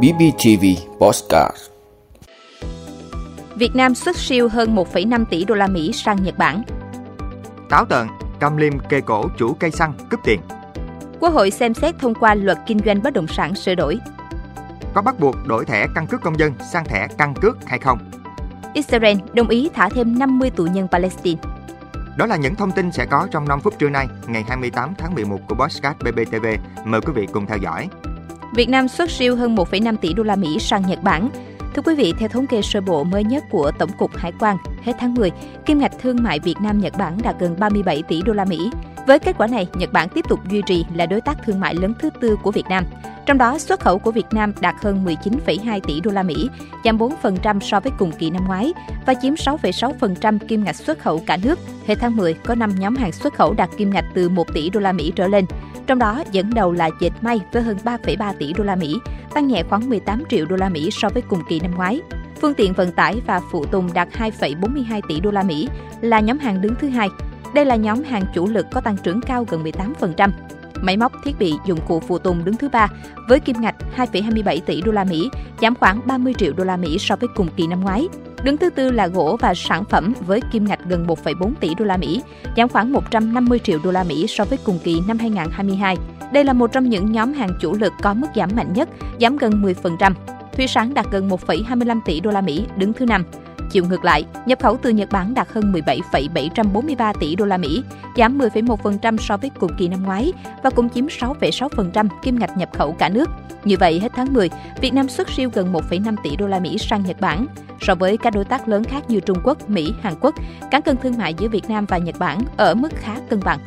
BBTV Postcard Việt Nam xuất siêu hơn 1,5 tỷ đô la Mỹ sang Nhật Bản. Táo tợn, cầm liêm kê cổ chủ cây xăng cướp tiền. Quốc hội xem xét thông qua luật kinh doanh bất động sản sửa đổi. Có bắt buộc đổi thẻ căn cước công dân sang thẻ căn cước hay không? Israel đồng ý thả thêm 50 tù nhân Palestine. Đó là những thông tin sẽ có trong 5 phút trưa nay, ngày 28 tháng 11 của Podcast BBTV. Mời quý vị cùng theo dõi. Việt Nam xuất siêu hơn 1,5 tỷ đô la Mỹ sang Nhật Bản. Thưa quý vị, theo thống kê sơ bộ mới nhất của Tổng cục Hải quan, hết tháng 10, kim ngạch thương mại Việt Nam Nhật Bản đạt gần 37 tỷ đô la Mỹ. Với kết quả này, Nhật Bản tiếp tục duy trì là đối tác thương mại lớn thứ tư của Việt Nam. Trong đó, xuất khẩu của Việt Nam đạt hơn 19,2 tỷ đô la Mỹ, giảm 4% so với cùng kỳ năm ngoái và chiếm 6,6% kim ngạch xuất khẩu cả nước. Hệ tháng 10, có 5 nhóm hàng xuất khẩu đạt kim ngạch từ 1 tỷ đô la Mỹ trở lên. Trong đó, dẫn đầu là dệt may với hơn 3,3 tỷ đô la Mỹ, tăng nhẹ khoảng 18 triệu đô la Mỹ so với cùng kỳ năm ngoái. Phương tiện vận tải và phụ tùng đạt 2,42 tỷ đô la Mỹ, là nhóm hàng đứng thứ hai. Đây là nhóm hàng chủ lực có tăng trưởng cao gần 18%. Máy móc, thiết bị, dụng cụ phụ tùng đứng thứ ba với kim ngạch 2,27 tỷ đô la Mỹ, giảm khoảng 30 triệu đô la Mỹ so với cùng kỳ năm ngoái. Đứng thứ tư là gỗ và sản phẩm với kim ngạch gần 1,4 tỷ đô la Mỹ, giảm khoảng 150 triệu đô la Mỹ so với cùng kỳ năm 2022. Đây là một trong những nhóm hàng chủ lực có mức giảm mạnh nhất, giảm gần 10%. Thủy sản đạt gần 1,25 tỷ đô la Mỹ, đứng thứ năm. Chiều ngược lại, nhập khẩu từ Nhật Bản đạt hơn 17,743 tỷ đô la Mỹ, giảm 10,1% so với cùng kỳ năm ngoái và cũng chiếm 6,6% kim ngạch nhập khẩu cả nước. Như vậy, hết tháng 10, Việt Nam xuất siêu gần 1,5 tỷ đô la Mỹ sang Nhật Bản. So với các đối tác lớn khác như Trung Quốc, Mỹ, Hàn Quốc, cán cân thương mại giữa Việt Nam và Nhật Bản ở mức khá cân bằng.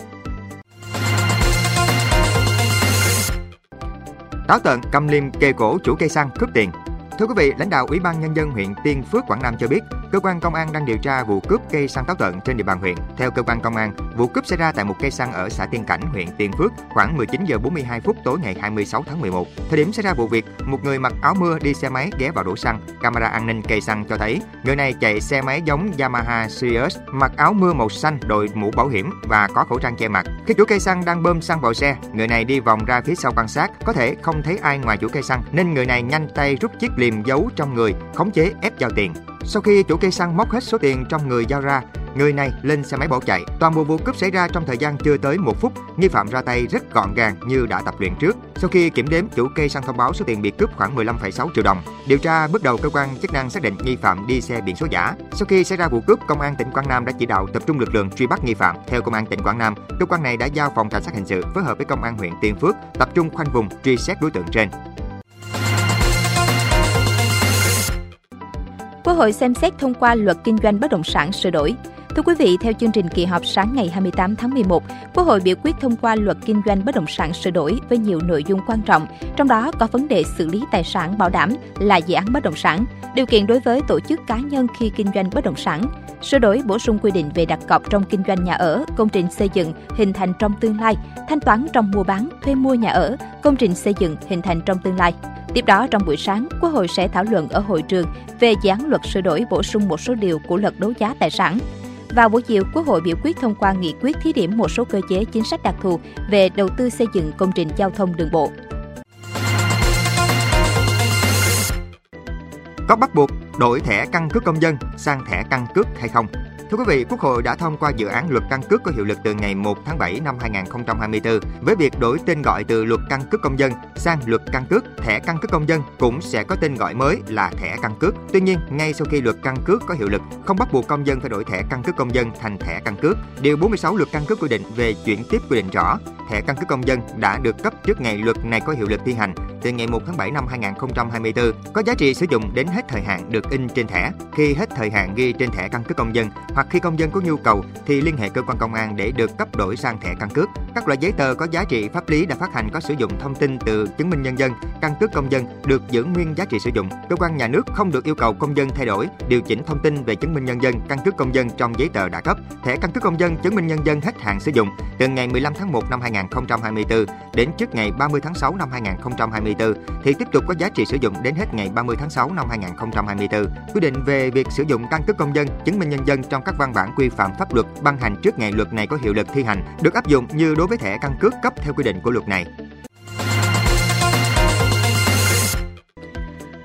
Táo tợn, cầm liêm kê cổ chủ cây xăng cướp tiền. Thưa quý vị, lãnh đạo Ủy ban Nhân dân huyện Tiên Phước, Quảng Nam cho biết, cơ quan công an đang điều tra vụ cướp cây xăng táo tợn trên địa bàn huyện. Theo cơ quan công an, vụ cướp xảy ra tại một cây xăng ở xã Tiên Cảnh, huyện Tiên Phước khoảng 19 giờ 42 phút tối ngày 26 tháng 11. Thời điểm xảy ra vụ việc, một người mặc áo mưa đi xe máy ghé vào đổ xăng. Camera an ninh cây xăng cho thấy người này chạy xe máy giống Yamaha Sirius, mặc áo mưa màu xanh, đội mũ bảo hiểm và có khẩu trang che mặt. Khi chủ cây xăng đang bơm xăng vào xe, người này đi vòng ra phía sau quan sát, có thể không thấy ai ngoài chủ cây xăng nên người này nhanh tay rút chiếc liềm giấu trong người, khống chế ép giao tiền. Sau khi chủ cây xăng móc hết số tiền trong người giao ra, người này lên xe máy bỏ chạy. Toàn bộ vụ cướp xảy ra trong thời gian chưa tới một phút, nghi phạm ra tay rất gọn gàng như đã tập luyện trước. Sau khi kiểm đếm, chủ cây xăng thông báo số tiền bị cướp khoảng 15,6 triệu đồng. Điều tra bước đầu cơ quan chức năng xác định nghi phạm đi xe biển số giả. Sau khi xảy ra vụ cướp, công an tỉnh Quảng Nam đã chỉ đạo tập trung lực lượng truy bắt nghi phạm. Theo công an tỉnh Quảng Nam, cơ quan này đã giao phòng cảnh sát hình sự phối hợp với công an huyện Tiên Phước tập trung khoanh vùng truy xét đối tượng trên. Quốc hội xem xét thông qua luật kinh doanh bất động sản sửa đổi. Thưa quý vị, theo chương trình kỳ họp sáng ngày 28 tháng 11, Quốc hội biểu quyết thông qua luật kinh doanh bất động sản sửa đổi với nhiều nội dung quan trọng, trong đó có vấn đề xử lý tài sản bảo đảm là dự án bất động sản, điều kiện đối với tổ chức cá nhân khi kinh doanh bất động sản, sửa đổi bổ sung quy định về đặt cọc trong kinh doanh nhà ở, công trình xây dựng hình thành trong tương lai, thanh toán trong mua bán, thuê mua nhà ở, công trình xây dựng hình thành trong tương lai. Tiếp đó, trong buổi sáng, Quốc hội sẽ thảo luận ở hội trường về dự án luật sửa đổi bổ sung một số điều của luật đấu giá tài sản. Vào buổi chiều, Quốc hội biểu quyết thông qua nghị quyết thí điểm một số cơ chế chính sách đặc thù về đầu tư xây dựng công trình giao thông đường bộ. Có bắt buộc đổi thẻ căn cước công dân sang thẻ căn cước hay không? Thưa quý vị, Quốc hội đã thông qua dự án luật căn cước có hiệu lực từ ngày 1 tháng 7 năm 2024 với việc đổi tên gọi từ luật căn cước công dân sang luật căn cước, thẻ căn cước công dân cũng sẽ có tên gọi mới là thẻ căn cước. Tuy nhiên, ngay sau khi luật căn cước có hiệu lực, không bắt buộc công dân phải đổi thẻ căn cước công dân thành thẻ căn cước. Điều 46 luật căn cước quy định về chuyển tiếp quy định rõ, thẻ căn cước công dân đã được cấp trước ngày luật này có hiệu lực thi hành từ ngày 1 tháng 7 năm 2024 có giá trị sử dụng đến hết thời hạn được in trên thẻ. Khi hết thời hạn ghi trên thẻ căn cước công dân hoặc khi công dân có nhu cầu thì liên hệ cơ quan công an để được cấp đổi sang thẻ căn cước. Các loại giấy tờ có giá trị pháp lý đã phát hành có sử dụng thông tin từ chứng minh nhân dân, căn cước công dân được giữ nguyên giá trị sử dụng. Cơ quan nhà nước không được yêu cầu công dân thay đổi, điều chỉnh thông tin về chứng minh nhân dân, căn cước công dân trong giấy tờ đã cấp. Thẻ căn cước công dân, chứng minh nhân dân hết hạn sử dụng từ ngày 15 tháng 1 năm 2024 đến trước ngày 30 tháng 6 năm 2024 thì tiếp tục có giá trị sử dụng đến hết ngày 30 tháng 6 năm 2024. Quy định về việc sử dụng căn cước công dân, chứng minh nhân dân trong các văn bản quy phạm pháp luật, ban hành trước ngày luật này có hiệu lực thi hành, được áp dụng như đối với thẻ căn cước cấp theo quy định của luật này.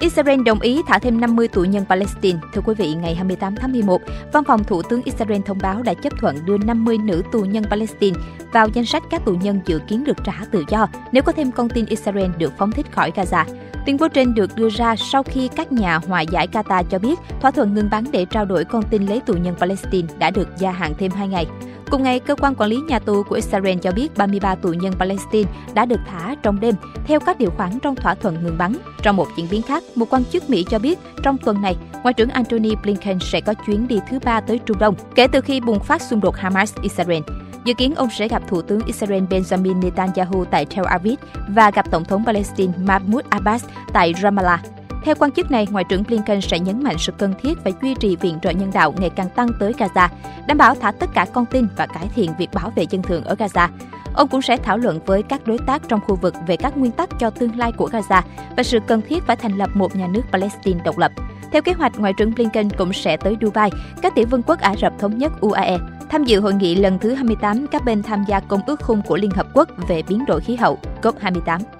Israel đồng ý thả thêm 50 tù nhân Palestine. Thưa quý vị, ngày 28 tháng 11, Văn phòng Thủ tướng Israel thông báo đã chấp thuận đưa 50 nữ tù nhân Palestine vào danh sách các tù nhân dự kiến được trả tự do nếu có thêm con tin Israel được phóng thích khỏi Gaza. Tuyên bố trên được đưa ra sau khi các nhà hòa giải Qatar cho biết thỏa thuận ngừng bắn để trao đổi con tin lấy tù nhân Palestine đã được gia hạn thêm 2 ngày. Cùng ngày, cơ quan quản lý nhà tù của Israel cho biết 33 tù nhân Palestine đã được thả trong đêm theo các điều khoản trong thỏa thuận ngừng bắn. Trong một diễn biến khác, một quan chức Mỹ cho biết trong tuần này, Ngoại trưởng Antony Blinken sẽ có chuyến đi thứ ba tới Trung Đông kể từ khi bùng phát xung đột Hamas-Israel. Dự kiến ông sẽ gặp Thủ tướng Israel Benjamin Netanyahu tại Tel Aviv và gặp Tổng thống Palestine Mahmoud Abbas tại Ramallah. Theo quan chức này, Ngoại trưởng Blinken sẽ nhấn mạnh sự cần thiết phải duy trì viện trợ nhân đạo ngày càng tăng tới Gaza, đảm bảo thả tất cả con tin và cải thiện việc bảo vệ dân thường ở Gaza. Ông cũng sẽ thảo luận với các đối tác trong khu vực về các nguyên tắc cho tương lai của Gaza và sự cần thiết phải thành lập một nhà nước Palestine độc lập. Theo kế hoạch, Ngoại trưởng Blinken cũng sẽ tới Dubai, các tiểu vương quốc Ả Rập Thống nhất UAE, tham dự hội nghị lần thứ 28 các bên tham gia Công ước Khung của Liên Hợp Quốc về biến đổi khí hậu COP28.